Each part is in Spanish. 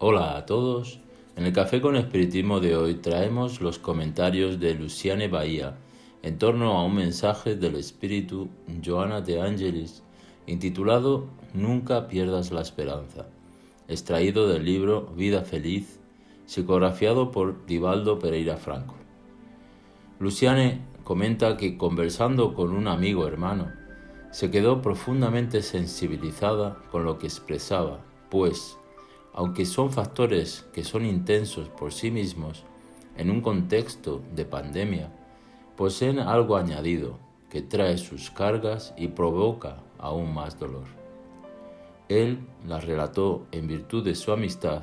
Hola a todos. En el Café con Espiritismo de hoy traemos los comentarios de Luciane Bahía en torno a un mensaje del espíritu Joana de Angelis intitulado Nunca pierdas la esperanza, extraído del libro Vida Feliz, psicografiado por Divaldo Pereira Franco. Luciane comenta que conversando con un amigo hermano, se quedó profundamente sensibilizada con lo que expresaba, pues, aunque son factores que son intensos por sí mismos, en un contexto de pandemia, poseen algo añadido que trae sus cargas y provoca aún más dolor. Él las relató en virtud de su amistad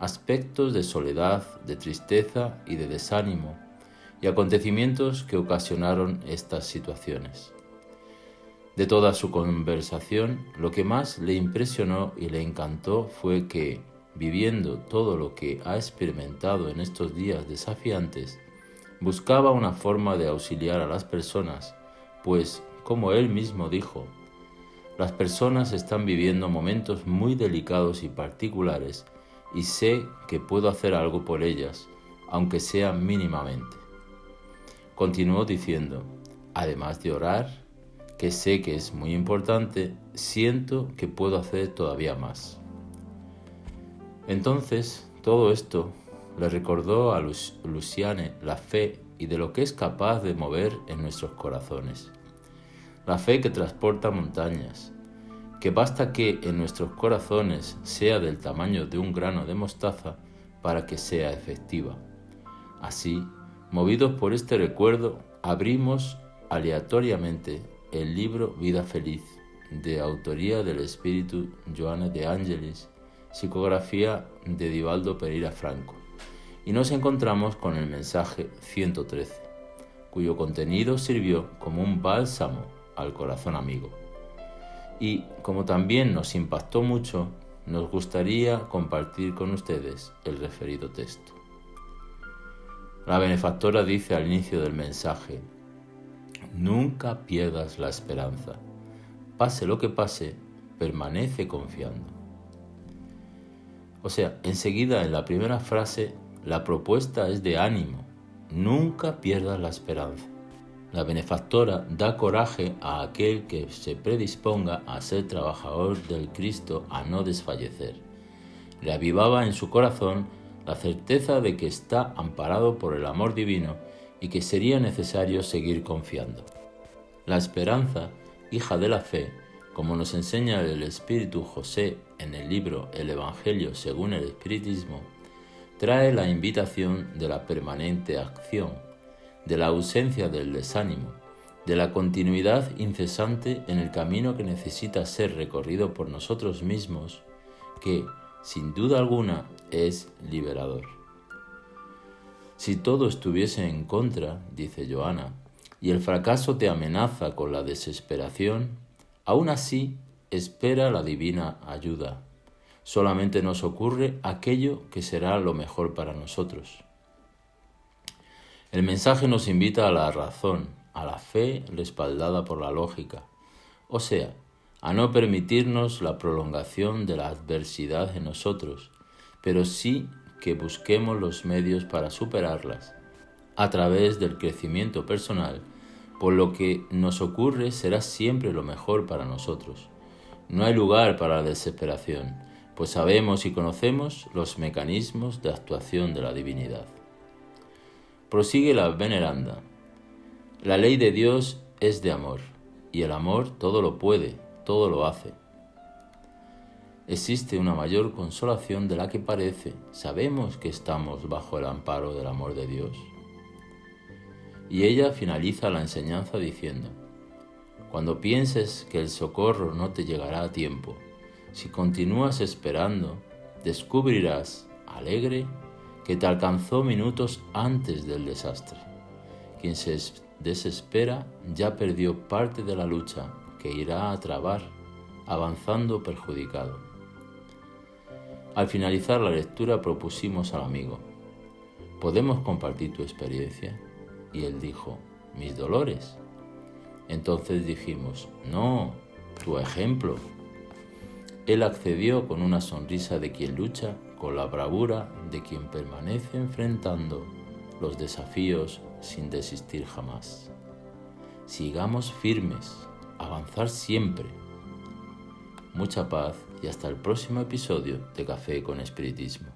aspectos de soledad, de tristeza y de desánimo y acontecimientos que ocasionaron estas situaciones. De toda su conversación, lo que más le impresionó y le encantó fue que, viviendo todo lo que ha experimentado en estos días desafiantes, buscaba una forma de auxiliar a las personas, pues, como él mismo dijo, las personas están viviendo momentos muy delicados y particulares y sé que puedo hacer algo por ellas, aunque sea mínimamente. Continuó diciendo, además de orar, que sé que es muy importante, siento que puedo hacer todavía más. Entonces, todo esto le recordó a Luciane la fe y de lo que es capaz de mover en nuestros corazones. La fe que transporta montañas, que basta que en nuestros corazones sea del tamaño de un grano de mostaza para que sea efectiva. Así, Movidos por este recuerdo, abrimos aleatoriamente el libro Vida Feliz, de autoría del espíritu Joana de Angelis, psicografía de Divaldo Pereira Franco, y nos encontramos con el mensaje 113, cuyo contenido sirvió como un bálsamo al corazón amigo. Y como también nos impactó mucho, nos gustaría compartir con ustedes el referido texto. La benefactora dice al inicio del mensaje, nunca pierdas la esperanza. Pase lo que pase, permanece confiando. O sea, enseguida en la primera frase, la propuesta es de ánimo. Nunca pierdas la esperanza. La benefactora da coraje a aquel que se predisponga a ser trabajador del Cristo a no desfallecer. Le avivaba en su corazón la certeza de que está amparado por el amor divino y que sería necesario seguir confiando. La esperanza, hija de la fe, como nos enseña el espíritu José en el libro El Evangelio según el Espiritismo, trae la invitación de la permanente acción, de la ausencia del desánimo, de la continuidad incesante en el camino que necesita ser recorrido por nosotros mismos, que, sin duda alguna, es liberador. Si todo estuviese en contra, dice Joana, y el fracaso te amenaza con la desesperación, aún así espera la divina ayuda. Solamente nos ocurre aquello que será lo mejor para nosotros. El mensaje nos invita a la razón, a la fe respaldada por la lógica, o sea, a no permitirnos la prolongación de la adversidad en nosotros, pero sí que busquemos los medios para superarlas a través del crecimiento personal, por lo que nos ocurre será siempre lo mejor para nosotros. No hay lugar para la desesperación, pues sabemos y conocemos los mecanismos de actuación de la divinidad. Prosigue la veneranda. La ley de Dios es de amor, y el amor todo lo puede, todo lo hace. Existe una mayor consolación de la que parece. Sabemos que estamos bajo el amparo del amor de Dios. Y ella finaliza la enseñanza diciendo, cuando pienses que el socorro no te llegará a tiempo, si continúas esperando, descubrirás, alegre, que te alcanzó minutos antes del desastre. Quien se desespera ya perdió parte de la lucha que irá a trabar, avanzando perjudicado. Al finalizar la lectura propusimos al amigo, ¿podemos compartir tu experiencia? Y él dijo, mis dolores. Entonces dijimos, no, tu ejemplo. Él accedió con una sonrisa de quien lucha con la bravura de quien permanece enfrentando los desafíos sin desistir jamás. Sigamos firmes, avanzar siempre. Mucha paz y hasta el próximo episodio de Café con Espiritismo.